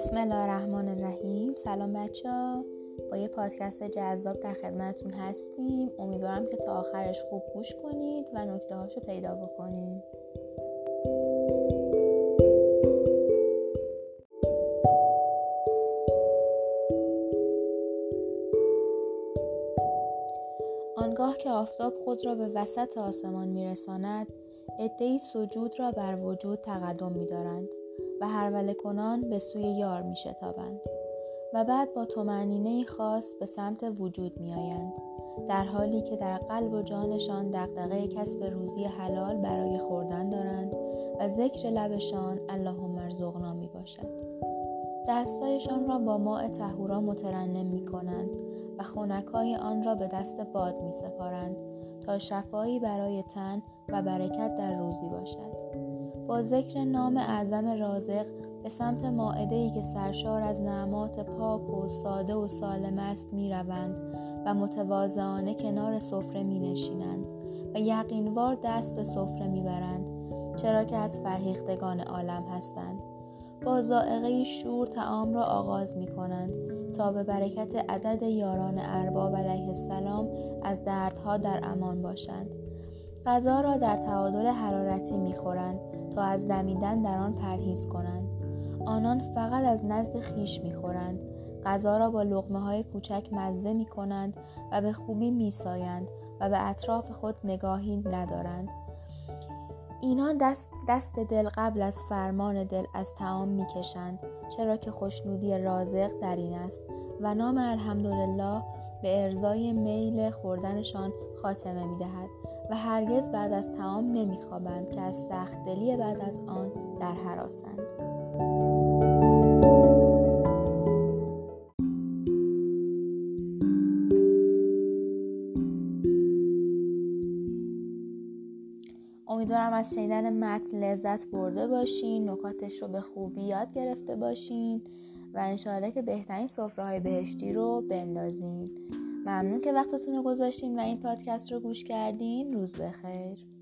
بسم الله الرحمن الرحیم. سلام بچه ها با یه پادکست جذاب در خدمتتون هستیم. امیدوارم که تا آخرش خوب گوش کنید و نکته هاشو پیدا بکنید آنگاه که آفتاب خود را به وسط آسمان میرساند عدهای سجود را بر وجود تقدم میدارند. و هر کنان به سوی یار می شتابند و بعد با تومنینه خاص به سمت وجود می آیند در حالی که در قلب و جانشان دقدقه کسب روزی حلال برای خوردن دارند و ذکر لبشان اللهم ارزقنا می باشد. دستایشان را با ماء تهورا مترنم می کنند و خونکای آن را به دست باد می سپارند تا شفایی برای تن و برکت در روزی باشد. با ذکر نام اعظم رازق به سمت ماعده که سرشار از نعمات پاک و ساده و سالم است می روند و متواضعانه کنار سفره می نشینند و یقینوار دست به سفره می برند چرا که از فرهیختگان عالم هستند. با زائقه شور تعام را آغاز می کنند تا به برکت عدد یاران ارباب علیه السلام از دردها در امان باشند. غذا را در تعادل حرارتی می خورند تا از دمیدن در آن پرهیز کنند. آنان فقط از نزد خیش می‌خورند. غذا را با لغمه های کوچک مزه می کنند و به خوبی می سایند و به اطراف خود نگاهی ندارند. اینان دست, دست دل قبل از فرمان دل از تعام می کشند چرا که خوشنودی رازق در این است. و نام الحمدلله به ارزای میل خوردنشان خاتمه می دهد و هرگز بعد از تمام نمیخوابند که از سخت دلی بعد از آن در حراسند. امیدوارم از شنیدن متن لذت برده باشین نکاتش رو به خوبی یاد گرفته باشین و انشاءالله که بهترین سفره های بهشتی رو بندازین. ممنون که وقتتون رو گذاشتین و این پادکست رو گوش کردین. روز بخیر.